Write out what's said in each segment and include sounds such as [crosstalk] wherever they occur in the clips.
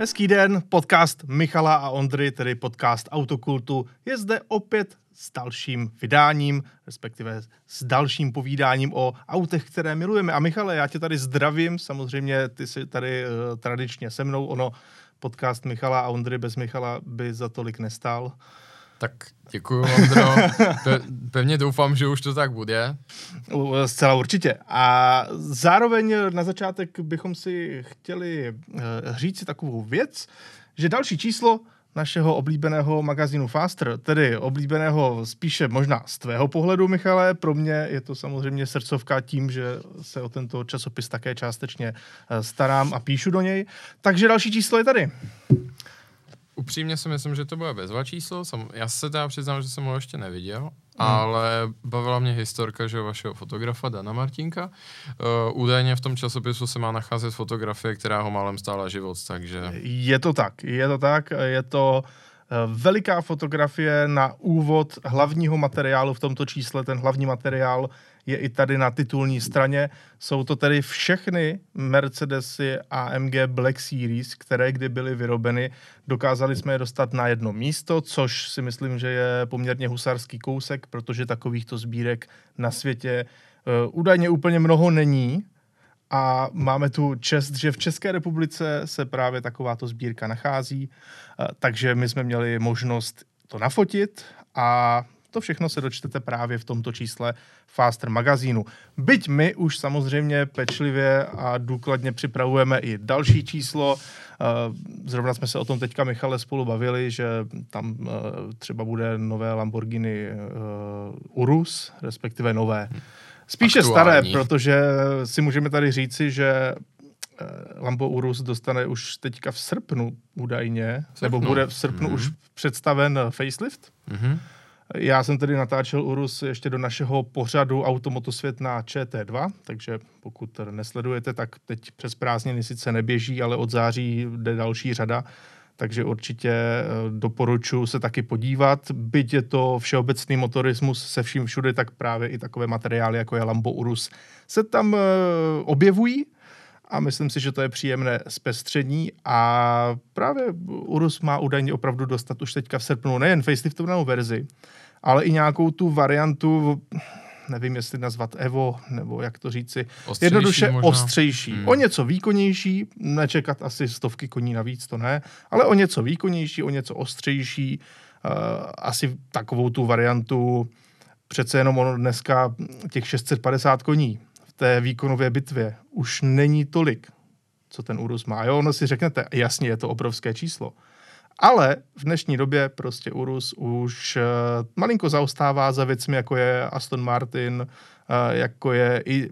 Hezký den, podcast Michala a Ondry, tedy podcast Autokultu, je zde opět s dalším vydáním, respektive s dalším povídáním o autech, které milujeme. A Michale, já tě tady zdravím, samozřejmě ty jsi tady uh, tradičně se mnou, ono podcast Michala a Ondry bez Michala by za tolik nestál. Tak děkuji, Ondro. [laughs] Pe- pevně doufám, že už to tak bude. Zcela určitě. A zároveň na začátek bychom si chtěli uh, říct si takovou věc, že další číslo našeho oblíbeného magazínu Faster, tedy oblíbeného spíše možná z tvého pohledu, Michale. Pro mě je to samozřejmě srdcovka tím, že se o tento časopis také částečně starám a píšu do něj. Takže další číslo je tady. Upřímně si myslím, že to bude bezva číslo. Já se teda přiznám, že jsem ho ještě neviděl, hmm. ale bavila mě historka, že vašeho fotografa Dana Martinka. Uh, údajně v tom časopisu se má nacházet fotografie, která ho málem stála život, takže... Je to tak, je to tak, je to eh, veliká fotografie na úvod hlavního materiálu v tomto čísle. Ten hlavní materiál je i tady na titulní straně. Jsou to tedy všechny Mercedesy AMG Black Series, které kdy byly vyrobeny. Dokázali jsme je dostat na jedno místo, což si myslím, že je poměrně husarský kousek, protože takovýchto sbírek na světě uh, údajně úplně mnoho není. A máme tu čest, že v České republice se právě takováto sbírka nachází, uh, takže my jsme měli možnost to nafotit a to všechno se dočtete právě v tomto čísle Faster magazínu. Byť my už samozřejmě pečlivě a důkladně připravujeme i další číslo. Eh, zrovna jsme se o tom teďka, Michale, spolu bavili, že tam eh, třeba bude nové Lamborghini eh, Urus, respektive nové. Spíše Aktuální. staré, protože si můžeme tady říci, že Lambo Urus dostane už teďka v srpnu údajně, srpnu. nebo bude v srpnu mm-hmm. už představen facelift. Mm-hmm. Já jsem tedy natáčel Urus ještě do našeho pořadu Automotosvět na ČT2, takže pokud nesledujete, tak teď přes prázdniny sice neběží, ale od září jde další řada, takže určitě eh, doporučuji se taky podívat. Byť je to všeobecný motorismus se vším všude, tak právě i takové materiály, jako je Lambo Urus, se tam eh, objevují a myslím si, že to je příjemné zpestření a právě Urus má údajně opravdu dostat už teďka v srpnu nejen faceliftovanou verzi, ale i nějakou tu variantu, nevím, jestli nazvat Evo, nebo jak to říci, ostřejší jednoduše možná. ostřejší. Hmm. O něco výkonnější, nečekat asi stovky koní navíc, to ne, ale o něco výkonnější, o něco ostřejší, uh, asi takovou tu variantu, přece jenom ono dneska těch 650 koní té výkonové bitvě už není tolik, co ten Urus má. Jo, ono si řeknete, jasně, je to obrovské číslo. Ale v dnešní době prostě Urus už uh, malinko zaostává za věcmi, jako je Aston Martin, uh, jako je i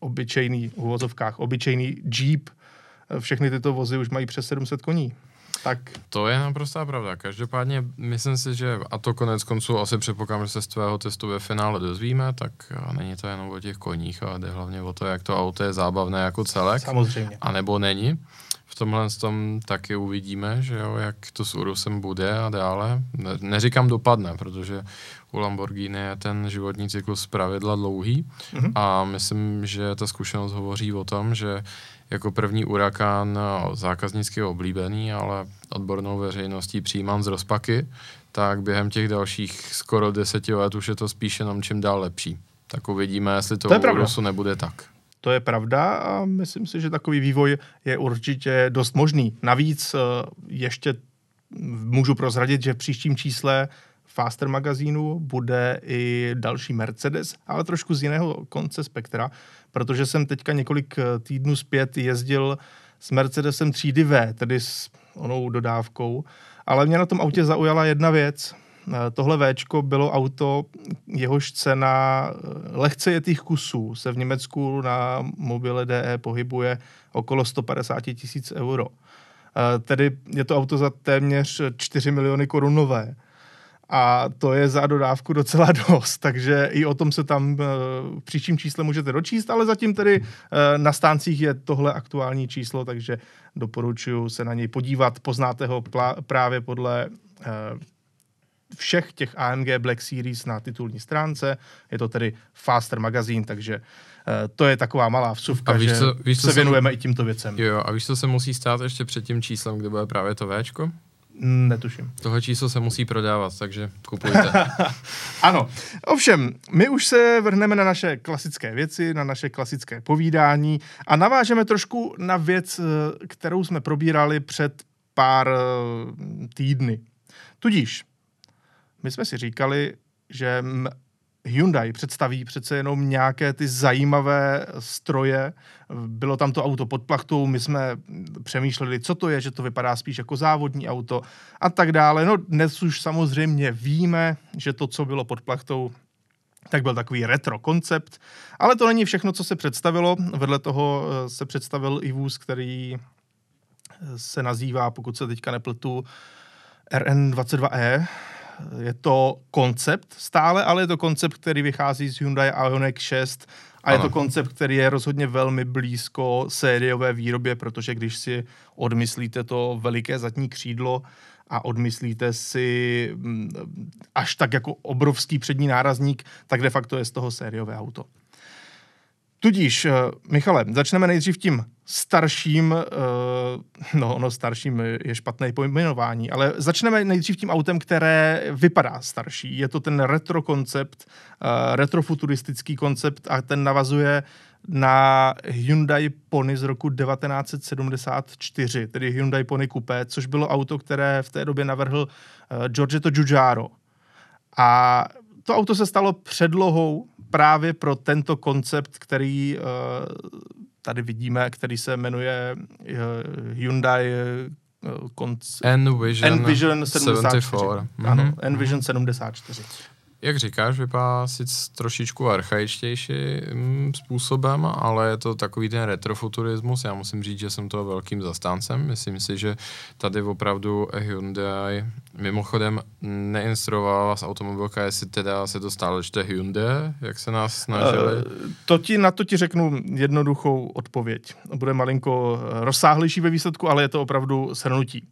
obyčejný, v uvozovkách, obyčejný Jeep. Uh, všechny tyto vozy už mají přes 700 koní. Tak. To je naprostá pravda. Každopádně myslím si, že a to konec konců asi předpokládám, že se z tvého testu ve finále dozvíme, tak není to jenom o těch koních, ale jde hlavně o to, jak to auto je zábavné jako celek. Samozřejmě. A nebo není v tomhle tom taky uvidíme, že jo, jak to s Urusem bude a dále. Ne, neříkám dopadne, protože u Lamborghini je ten životní cyklus pravidla dlouhý mm-hmm. a myslím, že ta zkušenost hovoří o tom, že jako první urakán no, zákaznicky oblíbený, ale odbornou veřejností přijímán z rozpaky, tak během těch dalších skoro deseti let už je to spíš jenom čím dál lepší. Tak uvidíme, jestli to, to u Urusu nebude tak. To je pravda a myslím si, že takový vývoj je určitě dost možný. Navíc eh, ještě můžu prozradit, že v příštím čísle Faster magazínu bude i další Mercedes, ale trošku z jiného konce spektra, protože jsem teďka několik eh, týdnů zpět jezdil s Mercedesem třídy V, tedy s onou dodávkou, ale mě na tom autě zaujala jedna věc – Eh, tohle V bylo auto, jehož cena eh, lehce jetých kusů se v Německu na mobile DE pohybuje okolo 150 tisíc euro. Tedy je to auto za téměř 4 miliony korun nové. A to je za dodávku docela [laughs] dost, takže i o tom se tam v příštím čísle můžete dočíst, ale zatím tedy na stáncích je tohle aktuální číslo, takže doporučuji se na něj podívat. Poznáte ho právě podle všech těch AMG Black Series na titulní stránce. Je to tedy Faster Magazine, takže uh, to je taková malá vsuvka, víš, že co, víš, se věnujeme se, i tímto věcem. Jo, a víš, co se musí stát ještě před tím číslem, kde bude právě to Včko? Netuším. Tohle číslo se musí prodávat, takže kupujte. [laughs] ano. Ovšem, my už se vrhneme na naše klasické věci, na naše klasické povídání a navážeme trošku na věc, eh, kterou jsme probírali před pár eh, týdny. Tudíž, my jsme si říkali, že Hyundai představí přece jenom nějaké ty zajímavé stroje. Bylo tam to auto pod plachtou, my jsme přemýšleli, co to je, že to vypadá spíš jako závodní auto a tak dále. No dnes už samozřejmě víme, že to, co bylo pod plachtou, tak byl takový retro koncept, ale to není všechno, co se představilo. Vedle toho eh, se představil i vůz, který se nazývá, pokud se teďka nepletu, RN22E, je to koncept stále, ale je to koncept, který vychází z Hyundai Ioniq 6 a ano. je to koncept, který je rozhodně velmi blízko sériové výrobě, protože když si odmyslíte to veliké zadní křídlo a odmyslíte si mm, až tak jako obrovský přední nárazník, tak de facto je z toho sériové auto. Tudíž, eh, Michale, začneme nejdřív tím starším, eh, no ono starším je špatné pojmenování, ale začneme nejdřív tím autem, které vypadá starší. Je to ten retro koncept, eh, retrofuturistický koncept a ten navazuje na Hyundai Pony z roku 1974, tedy Hyundai Pony Coupé, což bylo auto, které v té době navrhl Giorgetto Giugiaro. A to auto se stalo předlohou právě pro tento koncept, který tady vidíme, který se jmenuje uh, Hyundai konc- Envision, Envision 74. 74. Ano, mm-hmm. Envision 74 jak říkáš, vypadá si trošičku archaičtějším způsobem, ale je to takový ten retrofuturismus. Já musím říct, že jsem toho velkým zastáncem. Myslím si, že tady opravdu Hyundai mimochodem neinstruovala vás automobilka, jestli teda se to stále čte Hyundai, jak se nás snažili. Uh, to ti, na to ti řeknu jednoduchou odpověď. Bude malinko rozsáhlejší ve výsledku, ale je to opravdu shrnutí.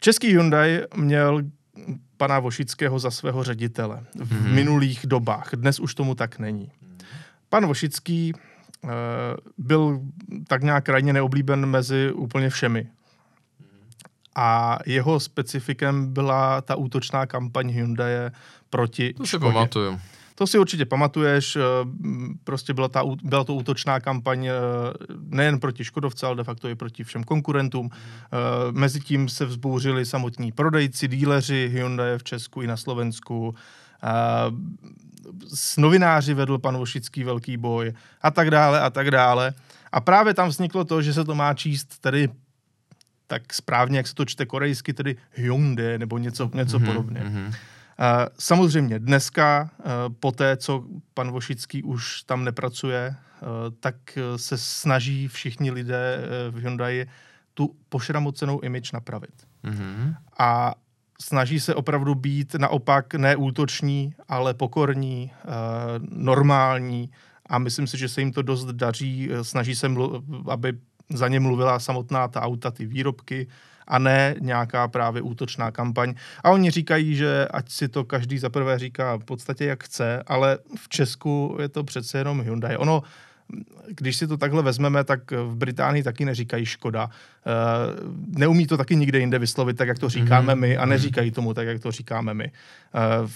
Český Hyundai měl pana Vošického za svého ředitele v mm-hmm. minulých dobách. Dnes už tomu tak není. Pan Vošický uh, byl tak nějak krajně neoblíben mezi úplně všemi. A jeho specifikem byla ta útočná kampaň Hyundai proti To si pamatuju. To si určitě pamatuješ, eh, prostě byla, ta, byla to útočná kampaň eh, nejen proti Škodovce, ale de facto i proti všem konkurentům. Eh, Mezitím se vzbouřili samotní prodejci, díleři Hyundai v Česku i na Slovensku. S novináři vedl pan Vošický velký boj a tak dále a tak dále. A právě tam vzniklo to, že se to má číst tedy tak správně, jak se to čte korejsky, tedy Hyundai nebo něco, něco mm-hmm, podobně. Mm-hmm. Eh, samozřejmě dneska, eh, po té, co pan Vošický už tam nepracuje, eh, tak se snaží všichni lidé v Hyundai tu pošramocenou image napravit. Mm-hmm. A snaží se opravdu být naopak neútoční, ale pokorní, normální a myslím si, že se jim to dost daří. Snaží se, aby za ně mluvila samotná ta auta, ty výrobky, a ne nějaká právě útočná kampaň. A oni říkají, že ať si to každý zaprvé říká v podstatě jak chce, ale v Česku je to přece jenom Hyundai. Ono, když si to takhle vezmeme, tak v Británii taky neříkají Škoda. Eh, neumí to taky nikde jinde vyslovit tak, jak to říkáme mhm. my a mhm. neříkají tomu tak, jak to říkáme my. Eh,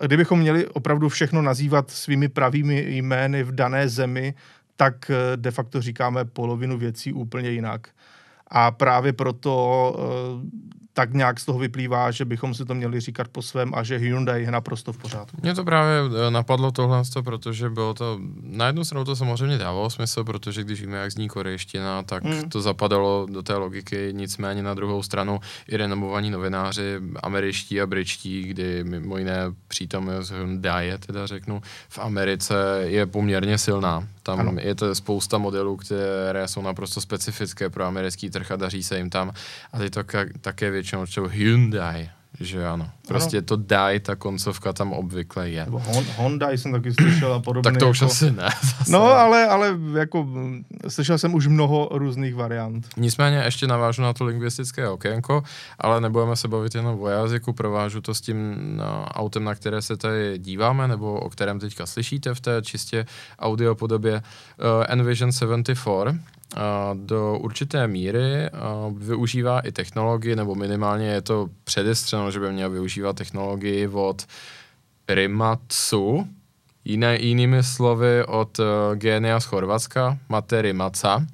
kdybychom měli opravdu všechno nazývat svými pravými jmény v dané zemi, tak eh, de facto říkáme polovinu věcí úplně jinak. A právě proto eh, tak nějak z toho vyplývá, že bychom si to měli říkat po svém a že Hyundai je naprosto v pořádku. Mně to právě eh, napadlo tohle, protože bylo to, na jednu stranu to samozřejmě dávalo smysl, protože když víme, jak zní korejština, tak mm. to zapadalo do té logiky, nicméně na druhou stranu i renomovaní novináři, američtí a britští, kdy mimo jiné přítomnost Hyundai, teda řeknu, v Americe je poměrně silná. Tam ano. je to spousta modelů, které jsou naprosto specifické pro americký trh a daří se jim tam. A ty to ka- také většinou čtou Hyundai. Že ano. Prostě ano. to daj, ta koncovka tam obvykle je. Nebo Honda jsem taky slyšel a podobně. tak to už jako... asi ne. Zase. No, ale, ale jako slyšel jsem už mnoho různých variant. Nicméně ještě navážu na to lingvistické okénko, ale nebudeme se bavit jenom o jazyku, provážu to s tím no, autem, na které se tady díváme, nebo o kterém teďka slyšíte v té čistě audio podobě uh, Envision 74, do určité míry využívá i technologii, nebo minimálně je to předestřeno, že by měl využívat technologii od Rimatsu, jiné, jinými slovy od uh, Genia z Chorvatska, Mate Rimaca,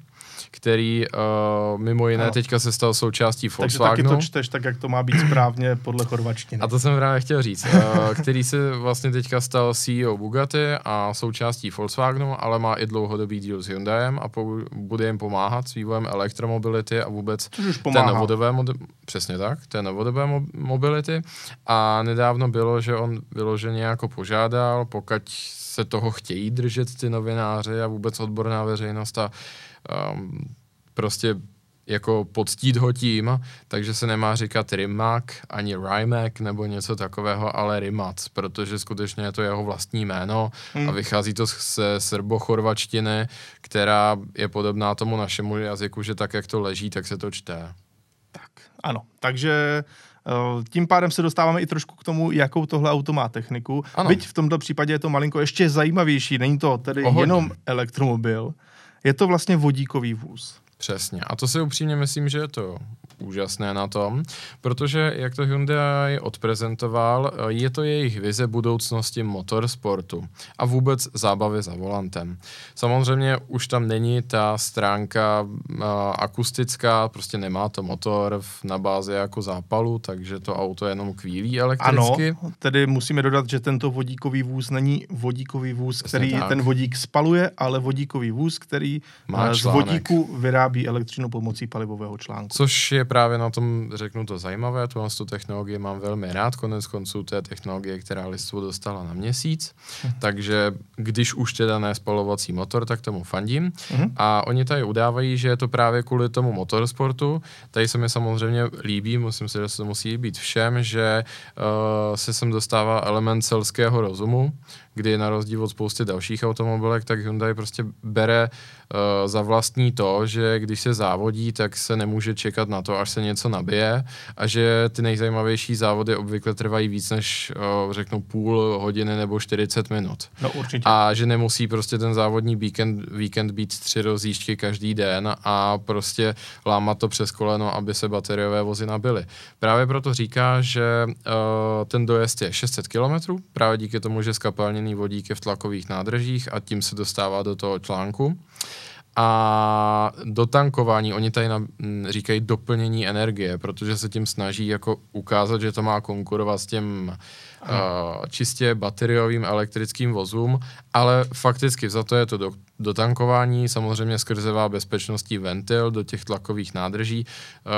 který uh, mimo jiné no. teďka se stal součástí Volkswagenu. Takže taky to čteš tak, jak to má být správně podle chorvačtiny. A to jsem právě chtěl říct. Uh, který se vlastně teďka stal CEO Bugatti a součástí Volkswagenu, ale má i dlouhodobý díl s Hyundaiem a po, bude jim pomáhat s vývojem elektromobility a vůbec té novodobé, mod- přesně tak, té novodobé mo- mobility. A nedávno bylo, že on vyloženě jako požádal, pokud se toho chtějí držet ty novináři a vůbec odborná veřejnost a um, prostě jako poctít ho tím, takže se nemá říkat Rimac ani Rimac nebo něco takového, ale Rimac, protože skutečně je to jeho vlastní jméno hmm. a vychází to se srbochorvačtiny, která je podobná tomu našemu jazyku, že tak, jak to leží, tak se to čte. Tak, ano. Takže eh, tím pádem se dostáváme i trošku k tomu, jakou tohle auto má techniku. Ano. Byť v tomto případě je to malinko ještě zajímavější. Není to tedy Pohodně. jenom elektromobil, je to vlastně vodíkový vůz. Přesně. A to si upřímně myslím, že je to úžasné na tom, protože jak to Hyundai odprezentoval, je to jejich vize budoucnosti motorsportu a vůbec zábavy za volantem. Samozřejmě už tam není ta stránka uh, akustická, prostě nemá to motor na bázi jako zápalu, takže to auto jenom kvílí elektricky. Ano, tedy musíme dodat, že tento vodíkový vůz není vodíkový vůz, Přesně který tak. ten vodík spaluje, ale vodíkový vůz, který Má z vodíku vyrábí elektřinu pomocí palivového článku. Což je právě na tom, řeknu to zajímavé, tu tu technologii mám velmi rád, konec konců té technologie, která lidstvo dostala na měsíc, uh-huh. takže když už teda ne spalovací motor, tak tomu fandím. Uh-huh. A oni tady udávají, že je to právě kvůli tomu motorsportu. Tady se mi samozřejmě líbí, musím si, že se to musí být všem, že uh, se sem dostává element selského rozumu, kdy na rozdíl od spousty dalších automobilek, tak Hyundai prostě bere uh, za vlastní to, že když se závodí, tak se nemůže čekat na to, až se něco nabije a že ty nejzajímavější závody obvykle trvají víc než, uh, řeknu, půl hodiny nebo 40 minut. No určitě. A že nemusí prostě ten závodní víkend, víkend být tři rozjížďky každý den a prostě lámat to přes koleno, aby se bateriové vozy nabily. Právě proto říká, že uh, ten dojezd je 600 km, právě díky tomu, že skapalně chráněný vodík je v tlakových nádržích a tím se dostává do toho článku. A dotankování, oni tady na, říkají doplnění energie, protože se tím snaží jako ukázat, že to má konkurovat s těm uh, čistě bateriovým elektrickým vozům, ale fakticky za to je to do, dotankování, samozřejmě skrzevá bezpečnostní ventil do těch tlakových nádrží, uh,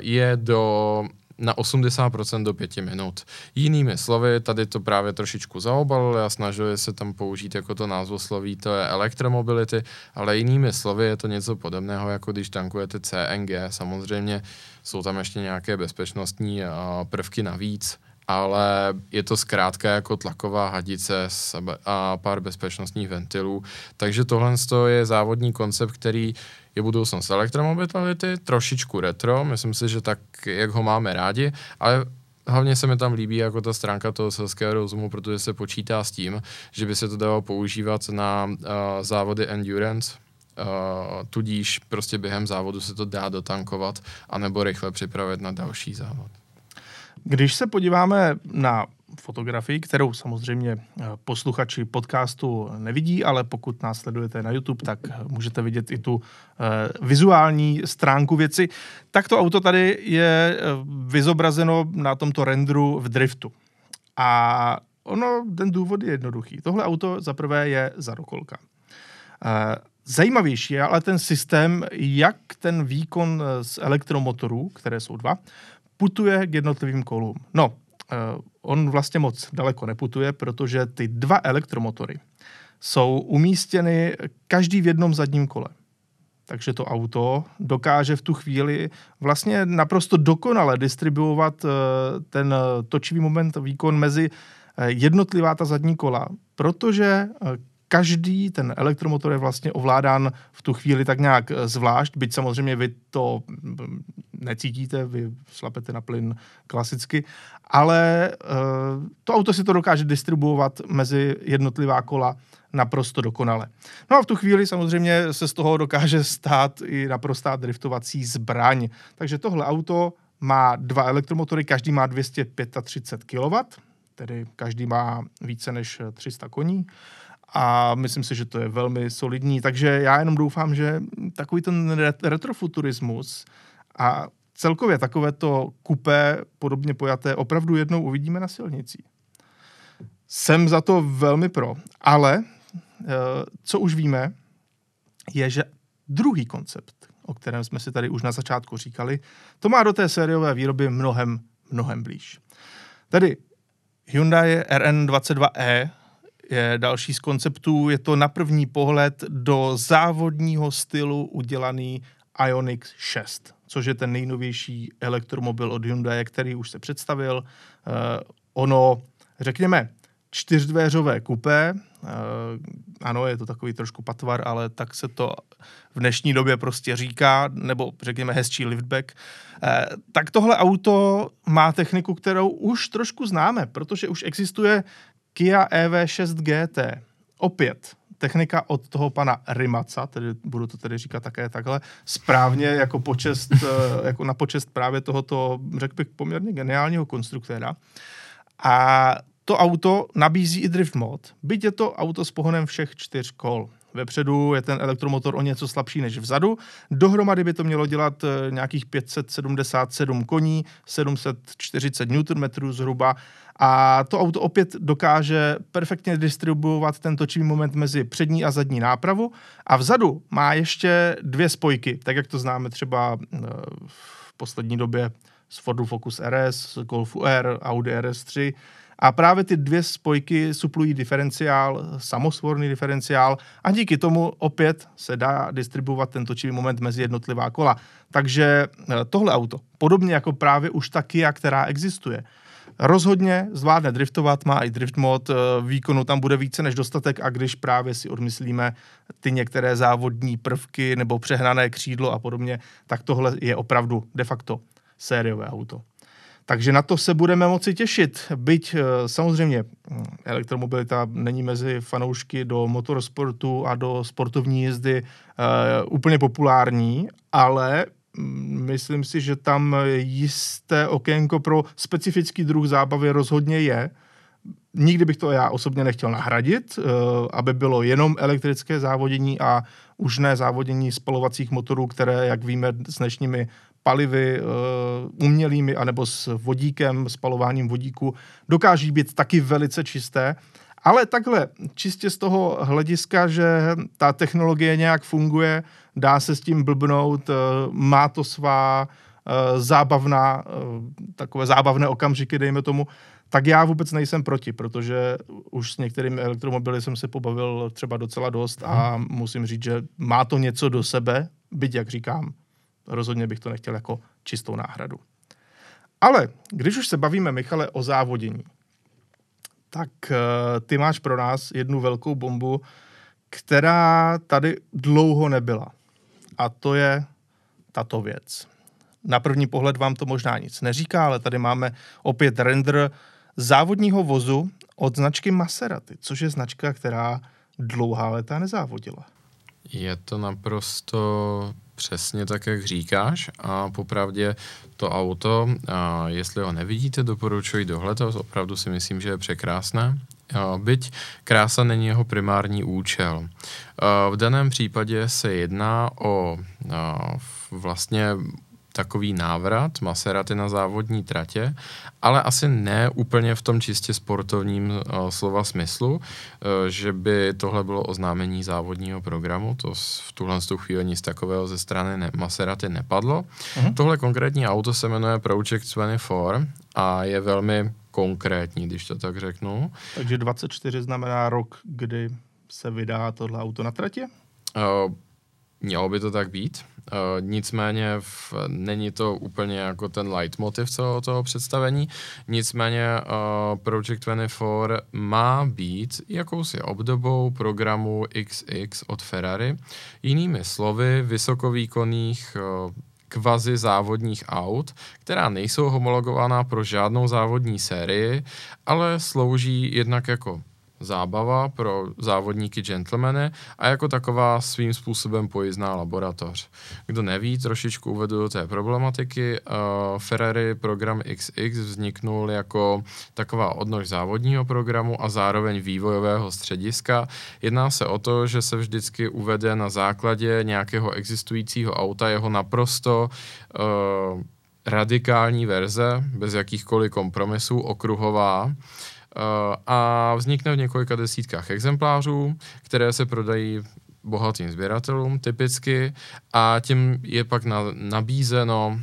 je do na 80% do 5 minut. Jinými slovy, tady to právě trošičku zaobalili a snažili se tam použít jako to názvosloví, to je elektromobility, ale jinými slovy je to něco podobného, jako když tankujete CNG. Samozřejmě jsou tam ještě nějaké bezpečnostní prvky navíc, ale je to zkrátka jako tlaková hadice a pár bezpečnostních ventilů. Takže tohle je závodní koncept, který je budoucnost elektromobility, trošičku retro, myslím si, že tak, jak ho máme rádi, ale hlavně se mi tam líbí jako ta stránka toho selského rozumu, protože se počítá s tím, že by se to dalo používat na uh, závody endurance, uh, tudíž prostě během závodu se to dá dotankovat, anebo rychle připravit na další závod. Když se podíváme na fotografii, kterou samozřejmě eh, posluchači podcastu nevidí, ale pokud nás sledujete na YouTube, tak můžete vidět i tu eh, vizuální stránku věci. Tak to auto tady je eh, vyzobrazeno na tomto renderu v driftu. A ono, ten důvod je jednoduchý. Tohle auto zaprvé je zarokolka. Zajímavější je ale ten systém, jak ten výkon z elektromotorů, které jsou dva, putuje k jednotlivým kolům. No, uh, on vlastně moc daleko neputuje, protože ty dva elektromotory jsou umístěny každý v jednom zadním kole. takže to auto dokáže v tu chvíli vlastně naprosto dokonale distribuovat eh, ten točivý moment, výkon mezi eh, jednotlivá ta zadní kola, protože každý ten elektromotor je vlastně ovládán v tu chvíli tak nějak zvlášť, byť samozřejmě vy to mm, necítíte, vy šlapete na plyn klasicky, ale to auto si to dokáže distribuovat mezi jednotlivá kola naprosto dokonale. No a v tu chvíli samozřejmě se z toho dokáže stát i naprostá driftovací zbraň. Takže tohle auto má dva elektromotory, každý má 235 kW, tedy každý má více než 300 koní a myslím si, že to je velmi solidní, takže já jenom doufám, že takový ten retrofuturismus a celkově takovéto kupé podobně pojaté opravdu jednou uvidíme na silnici. Jsem za to velmi pro, ale Eh, co už víme, je, že druhý koncept, o kterém jsme si tady už na začátku říkali, to má do té sériové výroby mnohem, mnohem blíž. Tedy Hyundai RN22e je další z konceptů, je to na první pohled do závodního stylu udělaný Ionix 6, což je ten nejnovější elektromobil od Hyundai, který už se představil. Uh, ono, řekněme, čtyřdvéřové kupé, uh, ano, je to takový trošku patvar, ale tak se to v dnešní době prostě říká, nebo řekněme hezčí liftback, eh, tak tohle auto má techniku, kterou už trošku známe, protože už existuje Kia EV6 GT. Opět, technika od toho pana Rimaca, tedy budu to tedy říkat také takhle, správně jako, počest, [laughs] eh, jako na počest právě tohoto, řekl bych, poměrně geniálního konstruktéra. A to auto nabízí i drift mod, byť je to auto s pohonem všech čtyř kol. Vepředu je ten elektromotor o něco slabší než vzadu. Dohromady by to mělo dělat eh, nějakých 577 koní, 740 Nm zhruba. A to auto opět dokáže perfektně distribuovat ten točivý moment mezi přední a zadní nápravu. A vzadu má ještě dvě spojky, tak jak to známe třeba eh, v poslední době z Fordu Focus RS, Golfu R, Audi RS3, a právě ty dvě spojky suplují diferenciál, samosvorný diferenciál a díky tomu opět se dá distribuovat ten točivý moment mezi jednotlivá kola. Takže eh, tohle auto, podobně jako právě už ta Kia, která existuje, rozhodně zvládne driftovat, má i drift mod, eh, výkonu tam bude více než dostatek a když právě si odmyslíme ty některé závodní prvky nebo přehnané křídlo a podobně, tak tohle je opravdu de facto sériové auto. Takže na to se budeme moci těšit. Byť eh, samozřejmě hm, elektromobilita není mezi fanoušky do motorsportu a do sportovní jízdy uh, úplně populární, ale hm, myslím si, že tam jisté okénko pro specifický druh zábavy rozhodně je. Nikdy bych to já osobně nechtěl nahradit, uh, aby bylo jenom elektrické závodění a už ne závodění spalovacích motorů, které, jak víme, s dnešními palivy uh, umělými anebo s vodíkem, spalováním vodíku, dokáží být taky velice čisté. Ale takhle, čistě z toho hlediska, že ta technologie nějak funguje, dá se s tím blbnout, uh, má to svá uh, zábavná, takové zábavné okamžiky, dejme tomu, tak já vůbec nejsem proti, protože už s některými elektromobily jsem se pobavil třeba docela dost a mhm. musím říct, že má to něco do sebe, byť, jak říkám, rozhodně bych to nechtěl jako čistou náhradu. Ale když už se bavíme, Michale, o závodění, tak uh, ty máš pro nás jednu velkou bombu, která tady dlouho nebyla. A to je tato věc. Na první pohled vám to možná nic neříká, ale tady máme opět render závodního vozu od značky Maserati, což je značka, která dlouhá léta nezávodila. Je to naprosto přesně tak, jak říkáš a popravdě to auto, a jestli ho nevidíte, doporučuji dohledat, opravdu si myslím, že je překrásné. Byť krása není jeho primární účel. V daném případě se jedná o vlastně takový návrat Maseraty na závodní tratě, ale asi ne úplně v tom čistě sportovním uh, slova smyslu, uh, že by tohle bylo oznámení závodního programu, to v tuhle chvíli nic takového ze strany ne, Maseraty nepadlo. Uh-huh. Tohle konkrétní auto se jmenuje Project 24 a je velmi konkrétní, když to tak řeknu. Takže 24 znamená rok, kdy se vydá tohle auto na tratě? Uh, Mělo by to tak být. Uh, nicméně v, není to úplně jako ten leitmotiv celého toho představení. Nicméně uh, Project 24 má být jakousi obdobou programu XX od Ferrari. Jinými slovy, vysokovýkonných uh, kvazi závodních aut, která nejsou homologovaná pro žádnou závodní sérii, ale slouží jednak jako zábava pro závodníky gentlemany a jako taková svým způsobem pojízdná laboratoř. Kdo neví, trošičku uvedu do té problematiky. Uh, Ferrari program XX vzniknul jako taková odnož závodního programu a zároveň vývojového střediska. Jedná se o to, že se vždycky uvede na základě nějakého existujícího auta jeho naprosto uh, radikální verze, bez jakýchkoliv kompromisů, okruhová, a vznikne v několika desítkách exemplářů, které se prodají bohatým sběratelům typicky a tím je pak na, nabízeno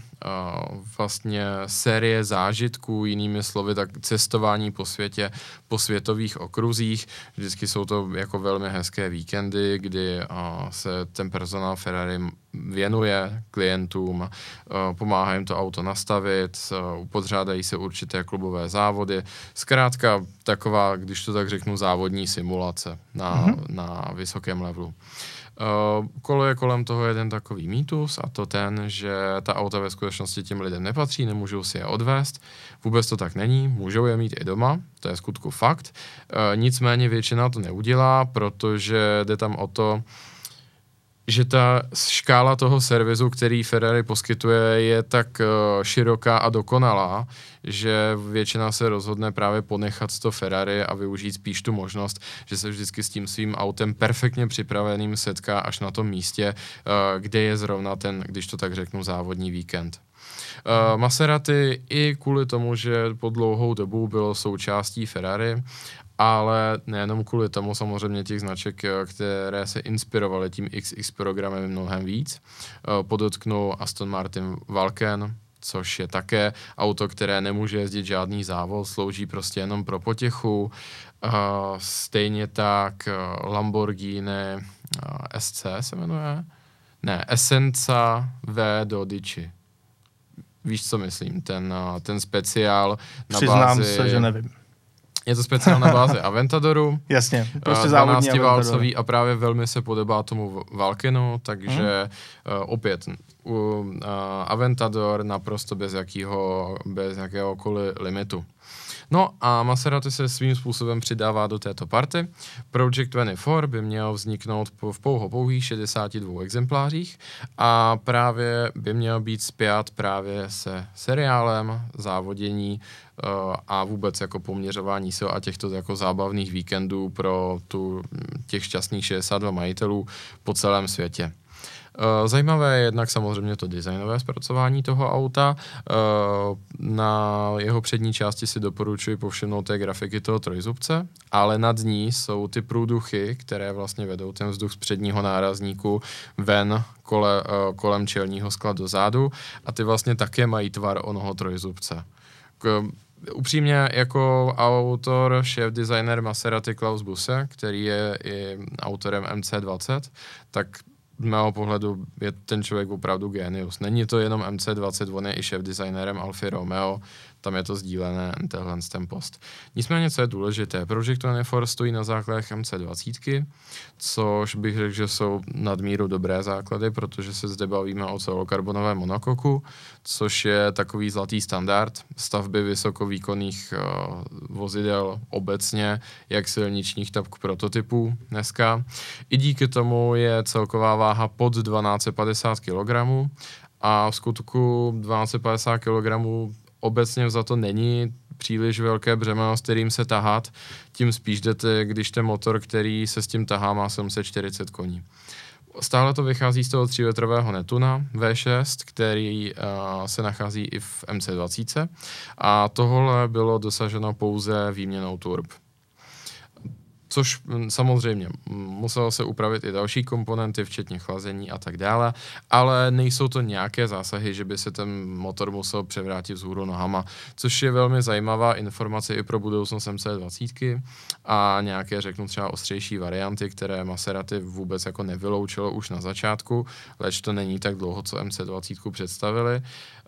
vlastně série zážitků, jinými slovy, tak cestování po světě, po světových okruzích. Vždycky jsou to jako velmi hezké víkendy, kdy se ten personál Ferrari věnuje klientům, pomáhá jim to auto nastavit, upodřádají se určité klubové závody. Zkrátka taková, když to tak řeknu, závodní simulace na, mm-hmm. na vysokém levelu. Uh, koluje kolem toho jeden takový mýtus a to ten, že ta auta ve skutečnosti těm lidem nepatří, nemůžou si je odvést. Vůbec to tak není, můžou je mít i doma, to je skutku fakt. Uh, nicméně většina to neudělá, protože jde tam o to, že ta škála toho servisu, který Ferrari poskytuje, je tak uh, široká a dokonalá, že většina se rozhodne právě ponechat to Ferrari a využít spíš tu možnost, že se vždycky s tím svým autem perfektně připraveným setká až na tom místě, uh, kde je zrovna ten, když to tak řeknu, závodní víkend. Uh, Maserati i kvůli tomu, že po dlouhou dobu bylo součástí Ferrari ale nejenom kvůli tomu samozřejmě těch značek, eh, které se inspirovaly tím XX programem mnohem víc. Eh, podotknu Aston Martin Valken, což je také auto, které nemůže jezdit žádný závod, slouží prostě jenom pro potěchu. Uh, stejně tak Lamborghini SC se jmenuje? Ne, Essenza V Dodici. Víš, co myslím? Ten, ten speciál na Přiznám bázi... se, že nevím. Je to speciál na bázi [laughs] Aventadoru. Jasně, prostě závodní 12 válcový a právě velmi se podobá tomu Valkenu, takže hmm. uh, opět uh, Aventador naprosto bez, jakýho, bez jakéhokoliv limitu. No a Maserati se svým způsobem přidává do této party. Project 24 by měl vzniknout v pouho pouhých 62 exemplářích a právě by měl být spjat právě se seriálem závodění uh, a vůbec jako poměřování sil a těchto jako zábavných víkendů pro tu, těch šťastných 62 majitelů po celém světě. Eh, zajímavé je jednak samozřejmě to designové zpracování toho auta. Eh, na jeho přední části si doporučuji povšimnout té grafiky toho trojzubce, ale nad ní jsou ty průduchy, které vlastně vedou ten vzduch z předního nárazníku ven kole, eh, kolem čelního skla do zádu a ty vlastně také mají tvar onoho trojzubce. Upřímně jako autor, šéf designer Maserati Klaus Busse, který je i autorem MC20, tak z mého pohledu je ten člověk opravdu genius. Není to jenom MC20, on je i šéf designérem Alfa Romeo, tam je to sdílené, tenhle ten post. Nicméně, co je důležité, Project 24 stojí na základech MC20, což bych řekl, že jsou nadmíru dobré základy, protože se zde bavíme o celokarbonové monokoku, což je takový zlatý standard stavby vysokovýkonných uh, vozidel obecně, jak silničních, tak prototypů dneska. I díky tomu je celková váha pod 1250 kg a v skutku 1250 kg obecně za to není příliš velké břemeno, s kterým se tahat, tím spíš jdete, když ten motor, který se s tím tahá, má 740 koní. Stále to vychází z toho 3-litrového Netuna V6, který uh, se nachází i v MC20 a tohle bylo dosaženo pouze výměnou turb. Což mm, samozřejmě mm, muselo se upravit i další komponenty, včetně chlazení a tak dále, ale nejsou to nějaké zásahy, že by se ten motor musel převrátit vzhůru nohama, což je velmi zajímavá informace i pro budoucnost MC20 a nějaké, řeknu třeba ostřejší varianty, které Maserati vůbec jako nevyloučilo už na začátku, leč to není tak dlouho, co MC20 představili.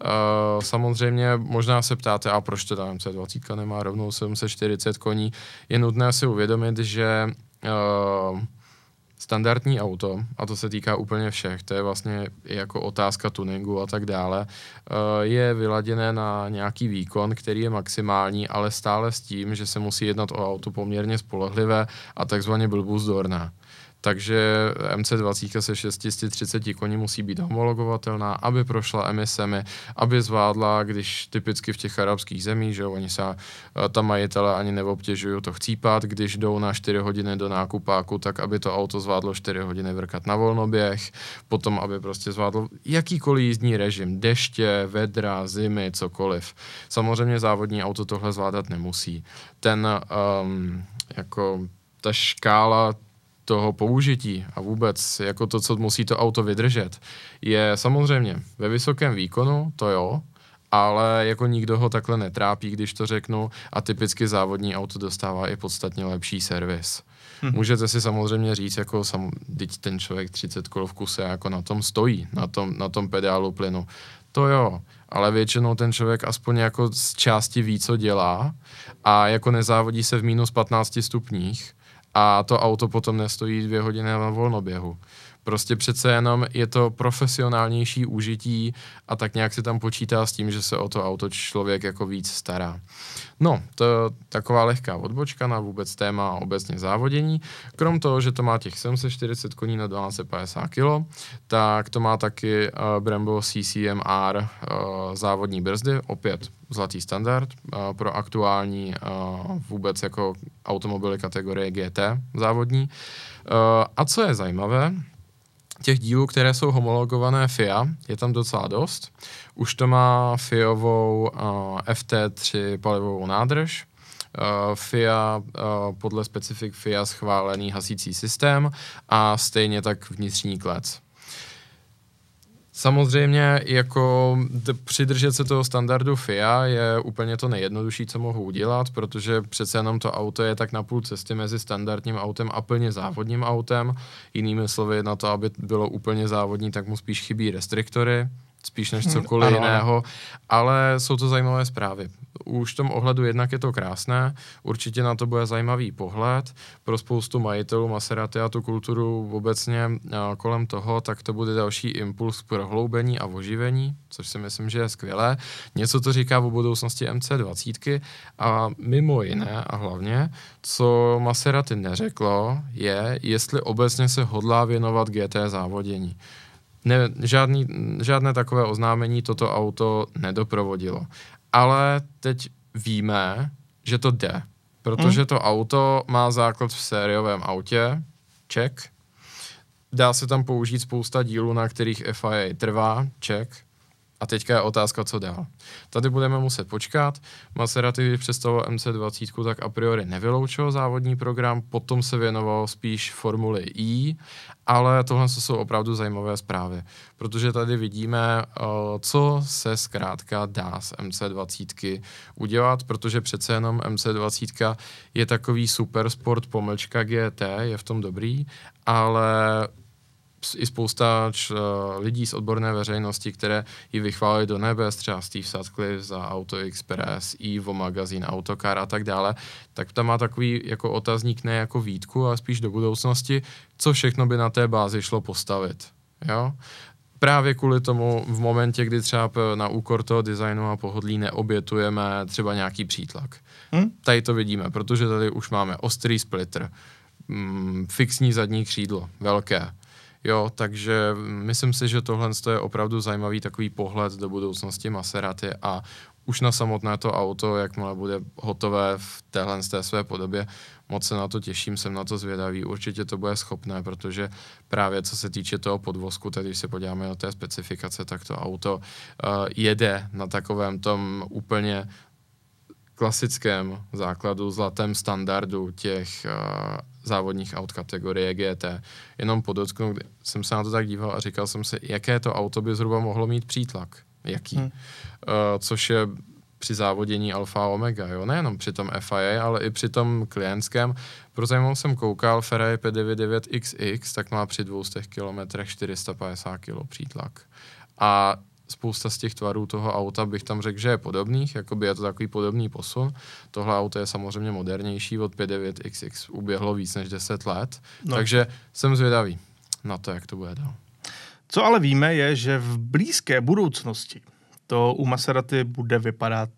Uh, samozřejmě možná se ptáte, a proč teda MC20 nemá rovnou 740 koní. Je nutné si uvědomit, že uh, standardní auto, a to se týká úplně všech, to je vlastně jako otázka tuningu a tak dále, eh, je vyladěné na nějaký výkon, který je maximální, ale stále s tím, že se musí jednat o auto poměrně spolehlivé a takzvaně blbuzdorné takže MC20 se 630 koní musí být homologovatelná, aby prošla emisemi, aby zvládla, když typicky v těch arabských zemích, že oni se eh, tam majitele ani neobtěžují to chcípat, když jdou na 4 hodiny do nákupáku, tak aby to auto zvládlo 4 hodiny vrkat na volnoběh, potom aby prostě zvládlo jakýkoliv jízdní režim, deště, vedra, zimy, cokoliv. Samozřejmě závodní auto tohle zvládat nemusí. Ten um, jako ta škála toho použití a vůbec jako to, co musí to auto vydržet, je samozřejmě ve vysokém výkonu, to jo, ale jako nikdo ho takhle netrápí, když to řeknu a typicky závodní auto dostává i podstatně lepší servis. Hmm. Můžete si samozřejmě říct, jako sam, teď ten člověk 30 kol v kuse jako na tom stojí, na tom, na tom pedálu plynu. To jo, ale většinou ten člověk aspoň jako z části ví, co dělá a jako nezávodí se v minus 15 stupních, a to auto potom nestojí dvě hodiny na volnoběhu. Prostě přece jenom je to profesionálnější užití a tak nějak se tam počítá s tím, že se o to auto člověk jako víc stará. No, to je taková lehká odbočka na vůbec téma obecně závodění. Krom toho, že to má těch 740 koní na 1250 kg, tak to má taky uh, Brembo CCMR uh, závodní brzdy, opět zlatý standard uh, pro aktuální uh, vůbec jako automobily kategorie GT závodní. Uh, a co je zajímavé, těch dílů, které jsou homologované FIA, je tam docela dost. Už to má FIAovou uh, FT3 palivovou nádrž, uh, FIA, uh, podle specifik FIA schválený hasící systém a stejně tak vnitřní klec. Samozřejmě jako přidržet se toho standardu FIA je úplně to nejjednodušší, co mohu udělat, protože přece jenom to auto je tak na půl cesty mezi standardním autem a plně závodním autem. Jinými slovy, na to, aby bylo úplně závodní, tak mu spíš chybí restriktory, spíš než hmm, cokoliv ano, jiného, ale jsou to zajímavé zprávy. Už v tom ohledu jednak je to krásné, určitě na to bude zajímavý pohled pro spoustu majitelů Maserati a tu kulturu obecně kolem toho, tak to bude další impuls k prohloubení a oživení, což si myslím, že je skvělé. Něco to říká o budoucnosti MC20 a mimo jiné a hlavně, co Maserati neřeklo, je, jestli obecně se hodlá věnovat GT závodění. Ne, žádný, žádné takové oznámení toto auto nedoprovodilo. Ale teď víme, že to jde, protože hmm. to auto má základ v sériovém autě, check. Dá se tam použít spousta dílů, na kterých FIA trvá, check. A teďka je otázka, co dál. Tady budeme muset počkat. Maserati, když představoval MC20, tak a priori nevyloučil závodní program, potom se věnoval spíš Formuli I, ale tohle jsou opravdu zajímavé zprávy, protože tady vidíme, eh, co se zkrátka dá z MC20 udělat, protože přece jenom MC20 je takový super sport pomlčka GT, je v tom dobrý, ale i spousta č, lidí z odborné veřejnosti, které ji vychválili do nebes, třeba Steve Sutcliffe za Auto Express, Evo magazín, Autocar a tak dále, tak tam má takový jako otazník ne jako výtku, ale spíš do budoucnosti, co všechno by na té bázi šlo postavit. Jo? právě kvůli tomu v momentě, kdy třeba na úkor toho designu a pohodlí neobětujeme třeba nějaký přítlak. Hmm? Tady to vidíme, protože tady už máme ostrý splitter, mm, fixní zadní křídlo, velké, Jo, takže myslím si, že tohle je opravdu zajímavý takový pohled do budoucnosti Maserati a už na samotné to auto, jakmile bude hotové v téhle té své podobě, moc se na to těším, jsem na to zvědavý. Určitě to bude schopné, protože právě co se týče toho podvozku, tedy když se podíváme na té specifikace, tak to auto uh, jede na takovém tom úplně klasickém základu, zlatém standardu těch uh, závodních aut kategorie GT. Jenom podotknu, jsem se na to tak díval a říkal jsem si, jaké to auto by zhruba mohlo mít přítlak. Jaký. Hmm. Uh, což je při závodění Alfa Omega, jo? nejenom při tom FIA, ale i při tom klientském. Proto jsem koukal, Ferrari P99XX, tak má při 200 km 450 kg přítlak. A spousta z těch tvarů toho auta bych tam řekl, že je podobných, jakoby je to takový podobný posun. Tohle auto je samozřejmě modernější, od 59XX uběhlo víc než 10 let, no. takže jsem zvědavý na to, jak to bude dál. Co ale víme je, že v blízké budoucnosti to u Maserati bude vypadat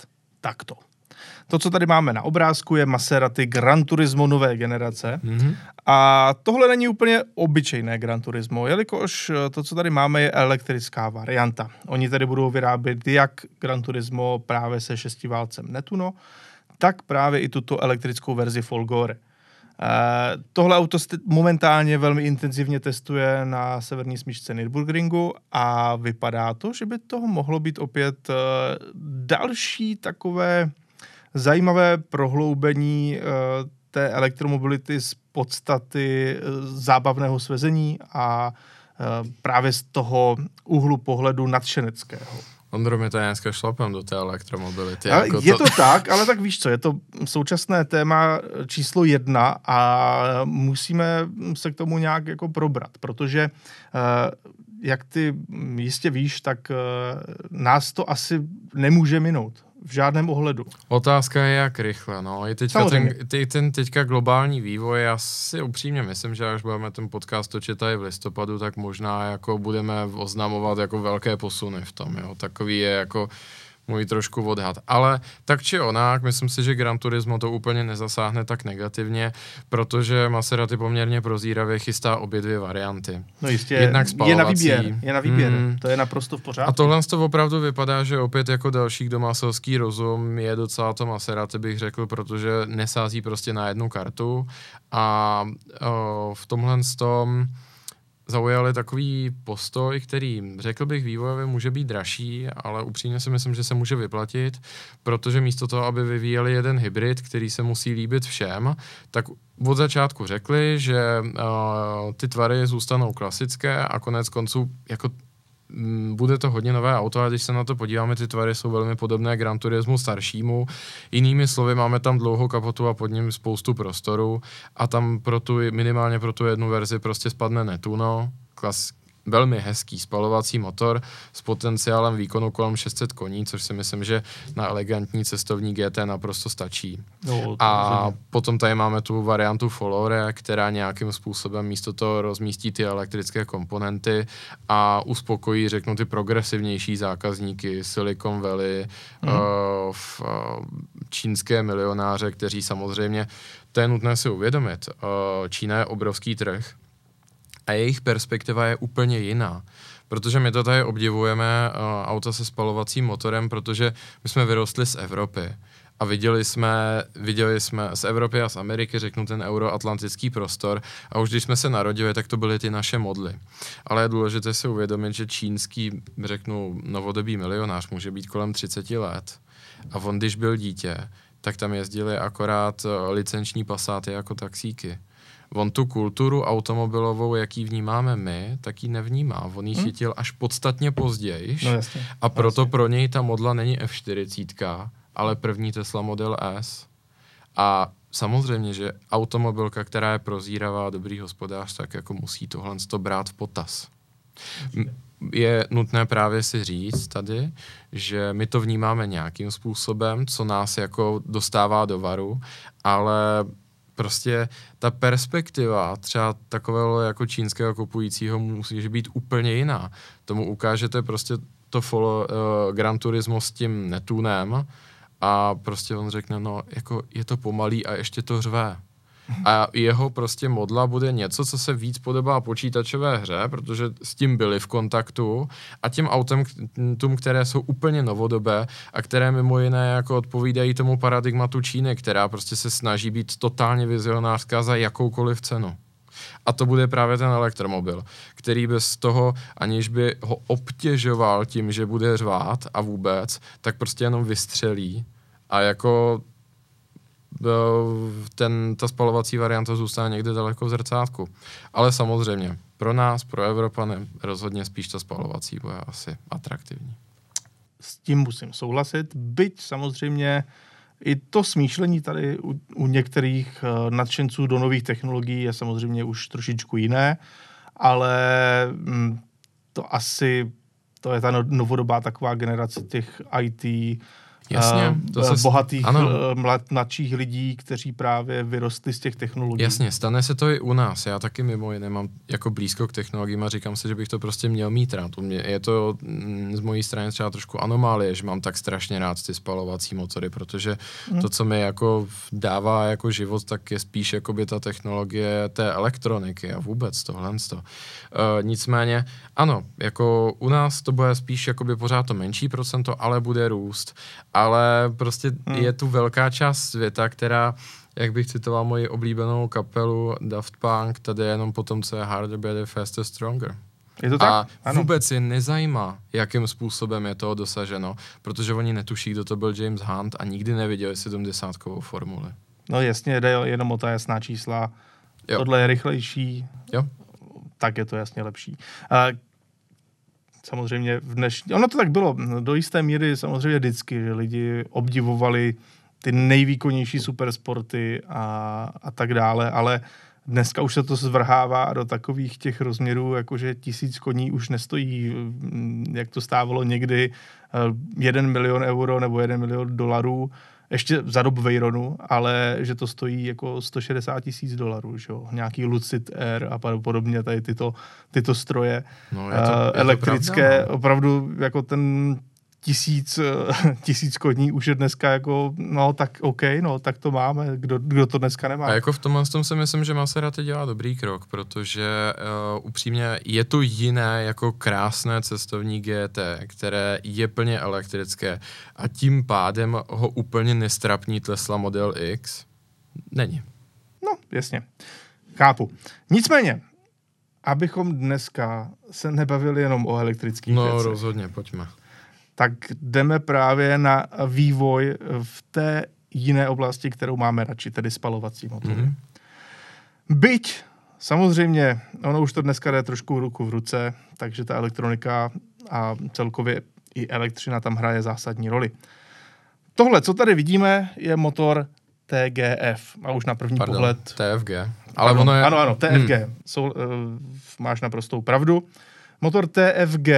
takto. To, co tady máme na obrázku, je Maserati Gran Turismo nové generace. Mm-hmm. A tohle není úplně obyčejné Gran Turismo, jelikož eh, to, co tady máme, je elektrická varianta. Oni tady budou vyrábět jak Gran Turismo právě se šestiválcem Netuno, tak právě i tuto elektrickou verzi Folgore. Uh, tohle auto momentálně velmi intenzivně testuje na severní smyčce Nürburgringu a vypadá to, že by toho mohlo být opět uh, další takové zajímavé prohloubení uh, té elektromobility z podstaty zábavného svezení a právě z toho úhlu pohledu nadšeneckého. Ondro, my to dneska šlapem do té elektromobility. jako je to... to tak, ale tak víš co, je to současné téma číslo jedna a musíme se k tomu nějak jako probrat, protože jak ty jistě víš, tak nás to asi nemůže minout v žádném ohledu. Otázka je, jak rychle. No. I teďka ten, ty, ten teďka globální vývoj, já si upřímně myslím, že až budeme ten podcast točit tady v listopadu, tak možná jako budeme oznamovat jako velké posuny v tom. Jo. Takový je jako můj trošku odhad. Ale tak či onak, myslím si, že Gran Turismo to úplně nezasáhne tak negativně, protože Maserati poměrně prozíravě chystá obě dvě varianty. No jistě, Jednak je na výběr, je na výběr, hmm. to je naprosto v pořádku. A tohle to opravdu vypadá, že opět jako další, kdo má selský rozum, je docela to Maserati, bych řekl, protože nesází prostě na jednu kartu a o, v tomhle tom zaujali takový postoj, který, řekl bych, vývojově může být dražší, ale upřímně si myslím, že se může vyplatit, protože místo toho, aby vyvíjeli jeden hybrid, který se musí líbit všem, tak od začátku řekli, že uh, ty tvary zůstanou klasické a konec konců jako bude to hodně nové auto, a když se na to podíváme, ty tvary jsou velmi podobné Gran Turismu staršímu. Jinými slovy, máme tam dlouhou kapotu a pod ním spoustu prostoru a tam pro tu, minimálně pro tu jednu verzi prostě spadne Netuno, klas, velmi hezký spalovací motor s potenciálem výkonu kolem 600 koní, což si myslím, že na elegantní cestovní GT naprosto stačí. No, a potom tady máme tu variantu Folore, která nějakým způsobem místo toho rozmístí ty elektrické komponenty a uspokojí, řeknu, ty progresivnější zákazníky Silicon Valley, mm. uh, v, uh, čínské milionáře, kteří samozřejmě, to je nutné si uvědomit, uh, Čína je obrovský trh, a jejich perspektiva je úplně jiná. Protože my to tady obdivujeme uh, auta se spalovacím motorem, protože my jsme vyrostli z Evropy a viděli jsme, viděli jsme z Evropy a z Ameriky, řeknu ten euroatlantický prostor a už když jsme se narodili, tak to byly ty naše modly. Ale je důležité si uvědomit, že čínský, řeknu, novodobý milionář může být kolem 30 let a on, když byl dítě, tak tam jezdili akorát uh, licenční pasáty jako taxíky on tu kulturu automobilovou, jaký vnímáme my, tak ji nevnímá. On ji hmm. chytil až podstatně později. No, a proto jasně. pro něj ta modla není F40, ale první Tesla Model S. A samozřejmě, že automobilka, která je prozíravá, dobrý hospodář, tak jako musí tohle to brát v potaz. Je nutné právě si říct tady, že my to vnímáme nějakým způsobem, co nás jako dostává do varu, ale prostě ta perspektiva třeba takového jako čínského kupujícího musí být úplně jiná. Tomu ukážete prostě to follow, uh, Gran Turismo s tím Netunem a prostě on řekne, no jako je to pomalý a ještě to řve. A jeho prostě modla bude něco, co se víc podobá počítačové hře, protože s tím byli v kontaktu a tím autem, tům, které jsou úplně novodobé a které mimo jiné jako odpovídají tomu paradigmatu Číny, která prostě se snaží být totálně vizionářská za jakoukoliv cenu. A to bude právě ten elektromobil, který bez toho, aniž by ho obtěžoval tím, že bude řvát a vůbec, tak prostě jenom vystřelí a jako ten, ta spalovací varianta zůstane někde daleko v zrcátku. Ale samozřejmě, pro nás, pro Evropany, rozhodně spíš ta spalovací bude asi atraktivní. S tím musím souhlasit, byť samozřejmě i to smýšlení tady u, u některých uh, nadšenců do nových technologií je samozřejmě už trošičku jiné, ale mm, to asi to je ta no, novodobá taková generace těch IT Jasně, to se bohatých ano. Eh, mlad, mladších lidí, kteří právě vyrostli z těch technologií. Jasně, stane se to i u nás. Já taky mimo jiné mám jako blízko k technologiím a říkám si, že bych to prostě měl mít rád. U mě je to mm, z mojí strany třeba trošku anomálie, že mám tak strašně rád ty spalovací motory, protože hmm. to, co mi jako dává jako život, tak je spíš jako by ta technologie té elektroniky a vůbec tohle. Uh, nicméně, ano, jako u nás to bude spíš jakoby pořád to menší procento, ale bude růst ale prostě hmm. je tu velká část světa, která jak bych citoval moji oblíbenou kapelu Daft Punk, tady je jenom potom, co je Harder, Better, Faster, Stronger. Je to tak? A ano. vůbec je nezajímá, jakým způsobem je toho dosaženo, protože oni netuší, kdo to byl James Hunt a nikdy neviděli 70 formuli. No jasně, jde jenom o ta jasná čísla. Jo. Tohle je rychlejší, jo. tak je to jasně lepší. Samozřejmě v dnešní... Ono to tak bylo do jisté míry samozřejmě vždycky, že lidi obdivovali ty nejvýkonnější supersporty a, a tak dále, ale dneska už se to zvrhává do takových těch rozměrů, jakože tisíc koní už nestojí, mm, jak to stávalo někdy, eh, jeden milion euro nebo jeden milion dolarů, ještě za dob Veyronu, ale že to stojí jako 160 tisíc dolarů, že jo? nějaký Lucid Air a podobně, tady tyto, tyto stroje no, je to, je elektrické, to pravda, no. opravdu jako ten tisíc, [laughs] tisíc koní už je dneska jako, no tak OK, no tak to máme, kdo, kdo to dneska nemá. A jako v tomhle tom si myslím, že Maserati dělá dobrý krok, protože uh, upřímně je to jiné jako krásné cestovní GT, které je plně elektrické a tím pádem ho úplně nestrapní Tesla Model X. Není. No, jasně. Chápu. Nicméně, abychom dneska se nebavili jenom o elektrických No, věcech. rozhodně, pojďme tak jdeme právě na vývoj v té jiné oblasti, kterou máme radši, tedy spalovací motory. Mm-hmm. Byť samozřejmě, ono už to dneska jde trošku ruku v ruce, takže ta elektronika a celkově i elektřina tam hraje zásadní roli. Tohle, co tady vidíme, je motor TGF. A už na první Pardon, pohled... TFG. Ale ano, ono je... Ano, ano, TFG. Hmm. Jsou, uh, máš naprostou pravdu. Motor TFG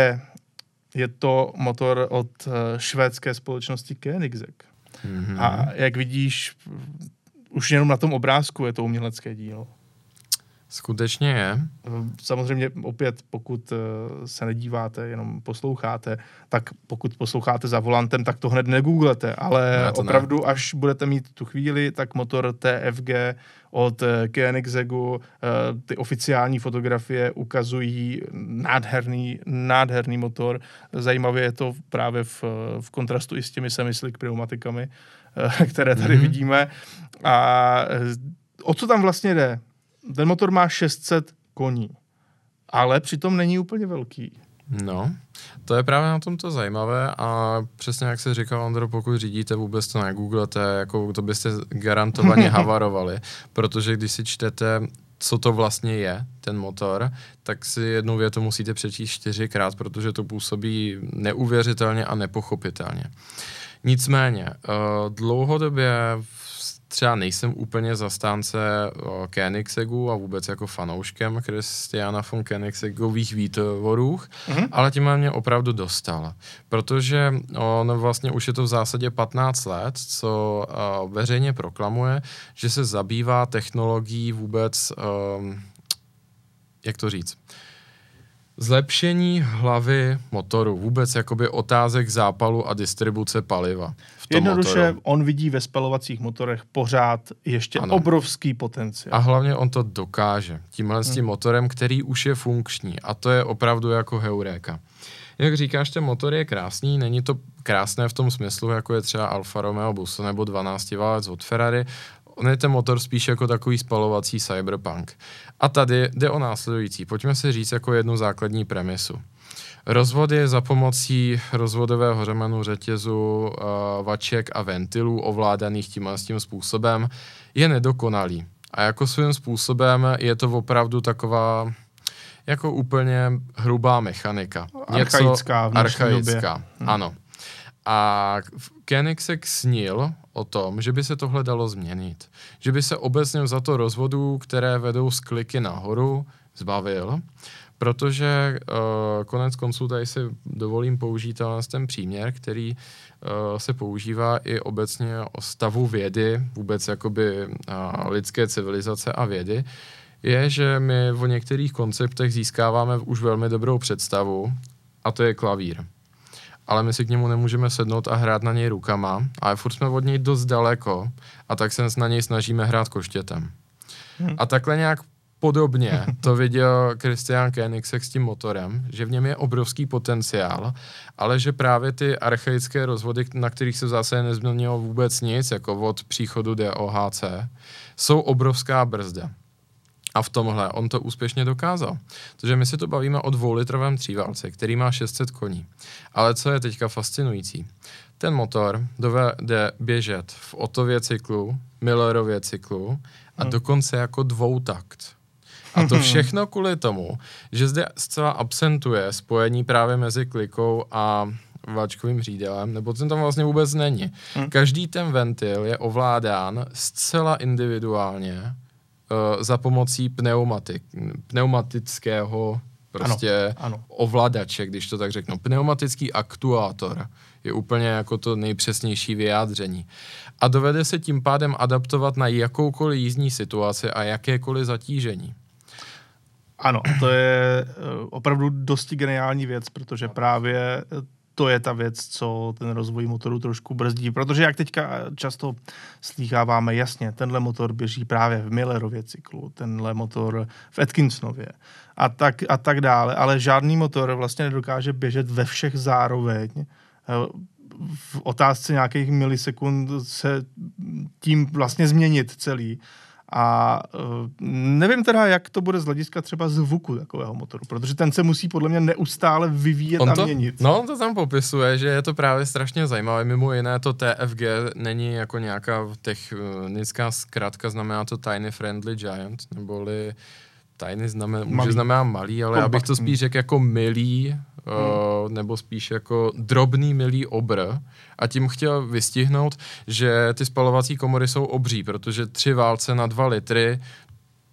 je to motor od uh, švédské společnosti Koenigsegg. Mm-hmm. A jak vidíš, už jenom na tom obrázku je to umělecké dílo. Skutečně je. Samozřejmě opět, pokud eh, se nedíváte, jenom posloucháte, tak pokud posloucháte za volantem, tak to hned negooglete, ale ne, opravdu, ne. až budete mít tu chvíli, tak motor TFG od eh, Koenigsegggu, eh, ty oficiální fotografie ukazují nádherný, nádherný motor. Zajímavě je to právě v, v kontrastu i s těmi semislik pneumatikami, [laughs] které tady mm-hmm. vidíme. A o co tam vlastně jde? Ten motor má 600 koní, ale přitom není úplně velký. No, to je právě na tomto zajímavé a přesně jak se říkal Andro, pokud řídíte, vůbec to negooglete, jako to byste garantovaně [laughs] havarovali, protože když si čtete, co to vlastně je, ten motor, tak si jednu větu musíte přečíst čtyřikrát, protože to působí neuvěřitelně a nepochopitelně. Nicméně, uh, dlouhodobě třeba nejsem úplně zastánce o, Koenigseggu a vůbec jako fanouškem Christiana von Koenigsegových výtvorů, mm-hmm. ale tím mě opravdu dostal. Protože on vlastně už je to v zásadě 15 let, co o, veřejně proklamuje, že se zabývá technologií vůbec, o, jak to říct, Zlepšení hlavy motoru, vůbec jakoby otázek zápalu a distribuce paliva. V tom Jednoduše, motoru. on vidí ve spalovacích motorech pořád ještě ano. obrovský potenciál. A hlavně on to dokáže. Tímhle s tím hmm. motorem, který už je funkční. A to je opravdu jako heuréka. Jak říkáš, ten motor je krásný, není to krásné v tom smyslu, jako je třeba Alfa Romeo Busso nebo 12 válec od Ferrari, on je ten motor spíš jako takový spalovací cyberpunk. A tady jde o následující. Pojďme si říct jako jednu základní premisu. Rozvody za pomocí rozvodového řemenu, řetězu, uh, vaček a ventilů ovládaných tím a s tím způsobem je nedokonalý. A jako svým způsobem je to opravdu taková jako úplně hrubá mechanika. Archaická v archaická, době. Hmm. ano. A Koenigsegg snil o tom, že by se tohle dalo změnit. Že by se obecně za to rozvodů, které vedou z kliky nahoru, zbavil, protože uh, konec konců tady si dovolím použít ten příměr, který uh, se používá i obecně o stavu vědy, vůbec jakoby uh, lidské civilizace a vědy, je, že my o některých konceptech získáváme už velmi dobrou představu a to je klavír. Ale my si k němu nemůžeme sednout a hrát na něj rukama, ale furt jsme od něj dost daleko a tak se na něj snažíme hrát koštětem. Hmm. A takhle nějak podobně to viděl Christian Koenigsegg s tím motorem, že v něm je obrovský potenciál, ale že právě ty archaické rozvody, na kterých se zase nezměnilo vůbec nic, jako od příchodu DOHC, jsou obrovská brzda. A v tomhle on to úspěšně dokázal. Takže my si to bavíme o dvoulitrovém tříválce, který má 600 koní. Ale co je teďka fascinující? Ten motor dovede běžet v Otově cyklu, Millerově cyklu a hmm. dokonce jako dvoutakt. A to [laughs] všechno kvůli tomu, že zde zcela absentuje spojení právě mezi klikou a váčkovým řídelem, nebo ten tam vlastně vůbec není. Hmm. Každý ten ventil je ovládán zcela individuálně uh, za pomocí pneumatik, pneumatického prostě ano, ano. ovladače, když to tak řeknu. Pneumatický aktuátor je úplně jako to nejpřesnější vyjádření. A dovede se tím pádem adaptovat na jakoukoliv jízdní situaci a jakékoliv zatížení. Ano, to je eh, opravdu dosti geniální věc, protože právě eh, to je ta věc, co ten rozvoj motoru trošku brzdí. Protože jak teďka často slýcháváme, jasně, tenhle motor běží právě v Millerově cyklu, tenhle motor v Atkinsonově a tak, a tak dále, ale žádný motor vlastně nedokáže běžet ve všech zároveň. V otázce nějakých milisekund se tím vlastně změnit celý. A uh, nevím teda, jak to bude z hlediska třeba zvuku takového motoru, protože ten se musí podle mě neustále vyvíjet on a to, měnit. No, on to tam popisuje, že je to právě strašně zajímavé. Mimo jiné to TFG není jako nějaká technická zkrátka, znamená to Tiny Friendly Giant, neboli Tiny znamená, malý. může znamená malý, ale já bych to spíš řekl jako milý, hmm. uh, nebo spíš jako drobný milý obr. A tím chtěl vystihnout, že ty spalovací komory jsou obří, protože tři válce na dva litry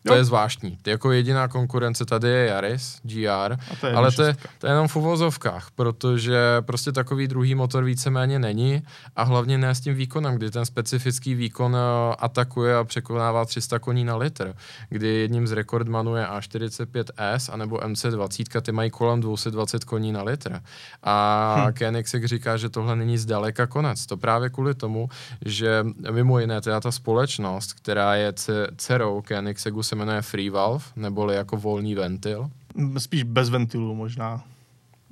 to jo. je zvláštní. Ty jako jediná konkurence tady je Yaris GR, to je ale to je, to je jenom v uvozovkách, protože prostě takový druhý motor víceméně není a hlavně ne s tím výkonem, kdy ten specifický výkon eh, atakuje a překonává 300 koní na litr, kdy jedním z rekordmanů je A45S anebo MC20, ty mají kolem 220 koní na litr. A hm. Koenigsegg říká, že tohle není zdaleka konec. To právě kvůli tomu, že mimo jiné teda ta společnost, která je dcerou Koenigsegggu se jmenuje Free Valve, neboli jako volný ventil. Spíš bez ventilu možná.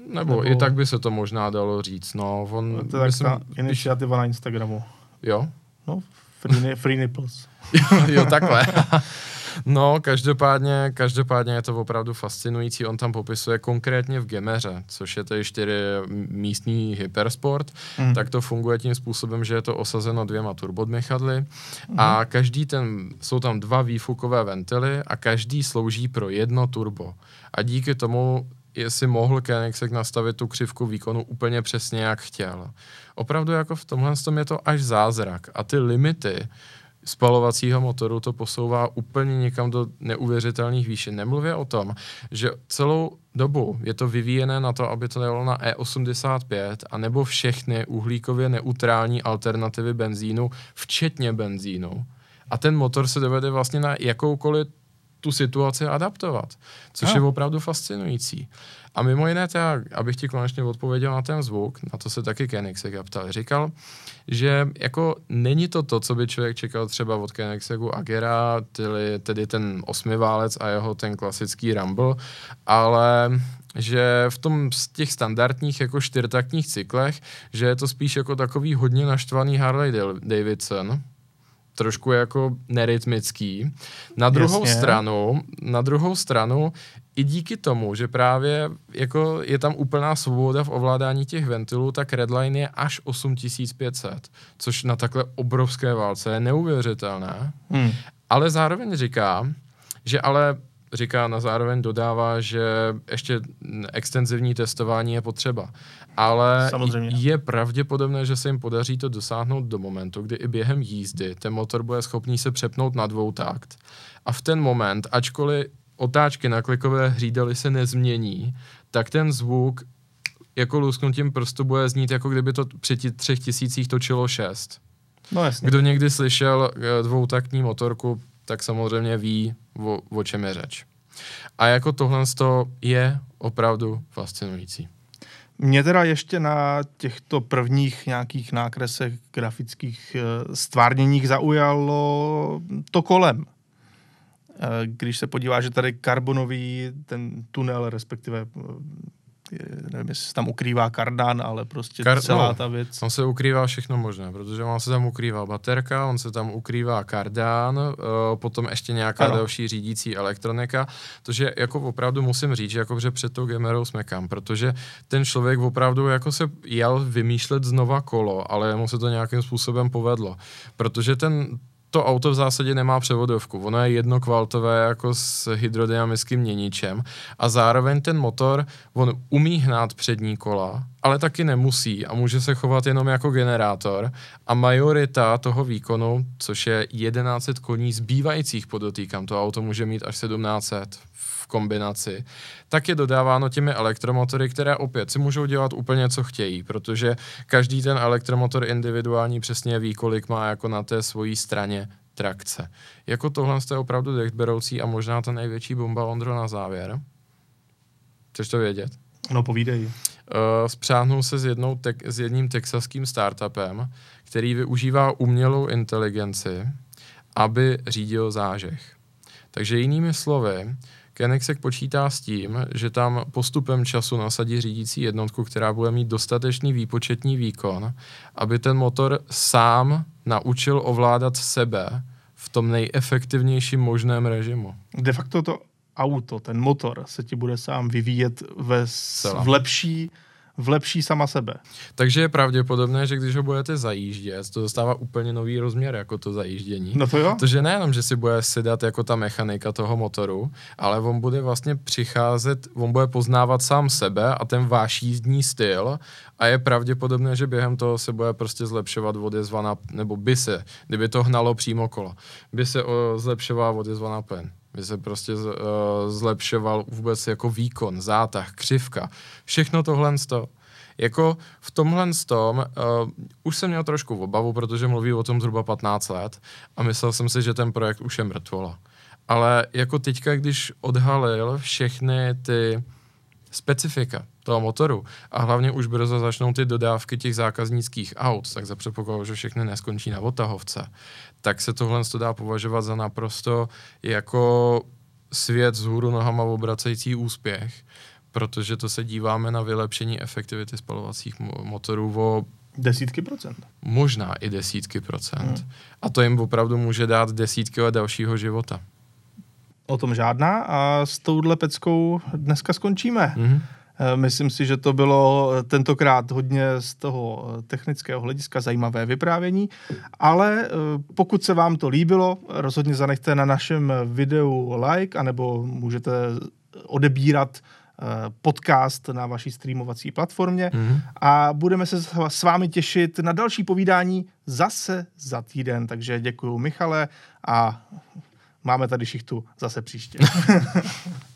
Nebo, Nebo i tak by se to možná dalo říct. No, on, to je myslím, ta iniciativa na Instagramu. Jo? No, free, free nipples. [laughs] jo, takhle. [laughs] No, každopádně, každopádně je to opravdu fascinující. On tam popisuje konkrétně v Gemeře, což je tedy čtyři místní hypersport, mm. tak to funguje tím způsobem, že je to osazeno dvěma turbodmechadly mm. a každý ten, jsou tam dva výfukové ventily a každý slouží pro jedno turbo. A díky tomu si mohl Koenigsegg nastavit tu křivku výkonu úplně přesně, jak chtěl. Opravdu jako v tomhle tom je to až zázrak. A ty limity spalovacího motoru to posouvá úplně někam do neuvěřitelných výšin. Nemluvě o tom, že celou dobu je to vyvíjené na to, aby to jelo na E85 a nebo všechny uhlíkově neutrální alternativy benzínu, včetně benzínu. A ten motor se dovede vlastně na jakoukoliv tu situaci adaptovat, což no. je opravdu fascinující. A mimo jiné, teda, abych ti konečně odpověděl na ten zvuk, na to se taky Koenigsegg ptal, říkal, že jako není to to, co by člověk čekal třeba od Koenigseggu Agera, tedy, tedy ten osmiválec a jeho ten klasický Rumble, ale že v tom z těch standardních jako čtyřtaktních cyklech, že je to spíš jako takový hodně naštvaný Harley Davidson, trošku jako nerytmický. Na druhou Jasně. stranu, na druhou stranu, i díky tomu, že právě jako je tam úplná svoboda v ovládání těch ventilů, tak Redline je až 8500, což na takhle obrovské válce je neuvěřitelné. Hmm. Ale zároveň říká, že ale říká na zároveň dodává, že ještě extenzivní testování je potřeba. Ale Samozřejmě. je pravděpodobné, že se jim podaří to dosáhnout do momentu, kdy i během jízdy ten motor bude schopný se přepnout na dvoutakt. A v ten moment, ačkoliv otáčky na klikové hřídely se nezmění, tak ten zvuk jako lusknutím prstu bude znít, jako kdyby to při třech tisících točilo šest. No jasně. Kdo někdy slyšel eh, dvoutaktní motorku, tak samozřejmě ví, o, o čem je řeč. A jako tohle je opravdu fascinující. Mě teda ještě na těchto prvních nějakých nákresech grafických eh, stvárněních zaujalo to kolem. Eh, Když se podívá, že tady karbonový ten tunel, respektive eh, nevím, jestli se tam ukrývá kardán, ale prostě Kar- celá no. ta věc. Tam se ukrývá všechno možné, protože on se tam ukrývá baterka, on se tam ukrývá kardán, uh, potom ještě nějaká Ano. další řídící elektronika, takže jako opravdu musím říct, že jako že před tou Gemerou smekám, protože ten člověk opravdu jako se jel vymýšlet znova kolo, ale mu se to nějakým způsobem povedlo, protože ten to auto v zásadě nemá převodovku. Ono je jednokvaltové jako s hydrodynamickým měničem a zároveň ten motor, on umí hnát přední kola, ale taky nemusí a může se chovat jenom jako generátor a majorita toho výkonu, což je 1100 koní zbývajících, podotýkám, to auto může mít až 1700 v kombinaci, tak je dodáváno těmi elektromotory, které opět si můžou dělat úplně co chtějí, protože každý ten elektromotor individuální přesně ví, kolik má jako na té svojí straně trakce. Jako tohle je opravdu dechberoucí a možná ta největší bomba Ondro na závěr. Chceš to vědět? No povídej. Uh, spřáhnul se s, jednou tek- s jedním texaským startupem, který využívá umělou inteligenci, aby řídil zážeh. Takže jinými slovy, Kenexek počítá s tím, že tam postupem času nasadí řídící jednotku, která bude mít dostatečný výpočetní výkon, aby ten motor sám naučil ovládat sebe v tom nejefektivnějším možném režimu. De facto to auto, ten motor se ti bude sám vyvíjet ve, v lepší v lepší sama sebe. Takže je pravděpodobné, že když ho budete zajíždět, to dostává úplně nový rozměr jako to zajíždění. No to jo. Protože nejenom, že si bude sedat jako ta mechanika toho motoru, ale on bude vlastně přicházet, on bude poznávat sám sebe a ten váš jízdní styl a je pravděpodobné, že během toho se bude prostě zlepšovat odezva na, nebo by se, kdyby to hnalo přímo kolo, by se o, zlepšovala odezva na plyn by se prostě z, uh, zlepšoval vůbec jako výkon, zátah, křivka, všechno tohle to. Jako v tomhle tom uh, už jsem měl trošku obavu, protože mluví o tom zhruba 15 let a myslel jsem si, že ten projekt už je mrtvola. Ale jako teďka, když odhalil všechny ty specifika toho motoru a hlavně už brzo začnou ty dodávky těch zákaznických aut, tak za předpokladu, že všechny neskončí na otahovce, tak se tohle to dá považovat za naprosto jako svět z hůru nohama obracející úspěch, protože to se díváme na vylepšení efektivity spalovacích mo- motorů o Desítky procent. možná i desítky procent. Hmm. A to jim opravdu může dát desítky let dalšího života. O tom žádná a s touhle peckou dneska skončíme. Mhm. Eh, Myslím si, že to bylo eh, tentokrát hodně z toho eh, technického hlediska zajímavé vyprávění, ale pokud se vám to líbilo, rozhodně zanechte na našem videu like, anebo můžete odebírat podcast na vaší streamovací platformě Mhm. a budeme se s- s vámi těšit na další povídání zase za týden. Takže děkuji Michale a máme tady šichtu zase příště. [laughs]